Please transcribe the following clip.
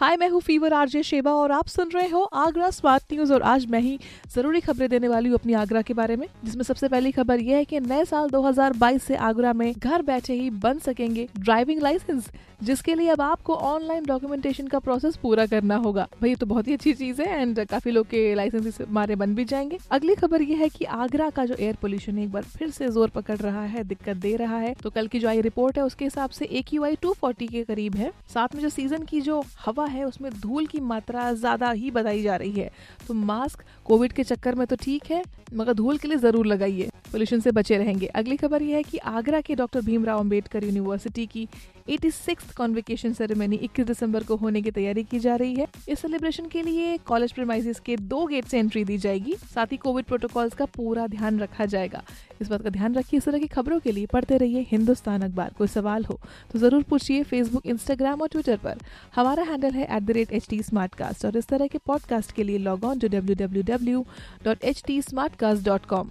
हाय, मैं हूँ fever RJ Sheba और आप सुन रहे हो आगरा स्मार्ट न्यूज़ और आज मैं ही ज़रूरी खबरें देने वाली हूँ अपनी आगरा के बारे में, जिसमें सबसे पहली खबर यह है कि नए साल 2022 से आगरा में घर बैठे ही बन सकेंगे ड्राइविंग लाइसेंस, जिसके लिए अब आपको ऑनलाइन डॉक्यूमेंटेशन का प्रोसेस पूरा करना होगा। भाई तो बहुत ही अच्छी चीज़ है एंड काफ़ी लोग के लाइसेंस इस मारे बन भी जाएँगे। अगली खबर ये है की आगरा का जो एयर पोल्यूशन एक बार फिर से ज़ोर पकड़ रहा है, दिक्कत दे रहा है। तो कल की जो आई रिपोर्ट है, उसके हिसाब से ए के करीब है। साथ में जो सीज़न की जो हवा है, उसमें धूल की मात्रा ज़्यादा ही बताई जा रही है। तो मास्क कोविड के चक्कर में तो ठीक है, मगर धूल के लिए ज़रूर लगाइए। पोल्यूशन से बचे रहेंगे। अगली खबर यह है कि आगरा के डॉक्टर भीमराव अंबेडकर यूनिवर्सिटी की 86th कॉन्वोकेशन सेरेमनी 21 दिसंबर को होने की तैयारी की जा रही है। इस सेलिब्रेशन के लिए कॉलेज प्रेमाइसिस के दो गेट से एंट्री दी जाएगी। साथ ही कोविड प्रोटोकॉल्स का पूरा ध्यान रखा जाएगा। इस बात का ध्यान रखिए, इस तरह की खबरों के लिए पढ़ते रहिए हिंदुस्तान अखबार। कोई सवाल हो तो ज़रूर पूछिए फेसबुक इंस्टाग्राम और ट्विटर पर। हमारा हैंडल है एट और इस तरह के पॉडकास्ट के लिए log on to W W W dot H T Smartcast dot com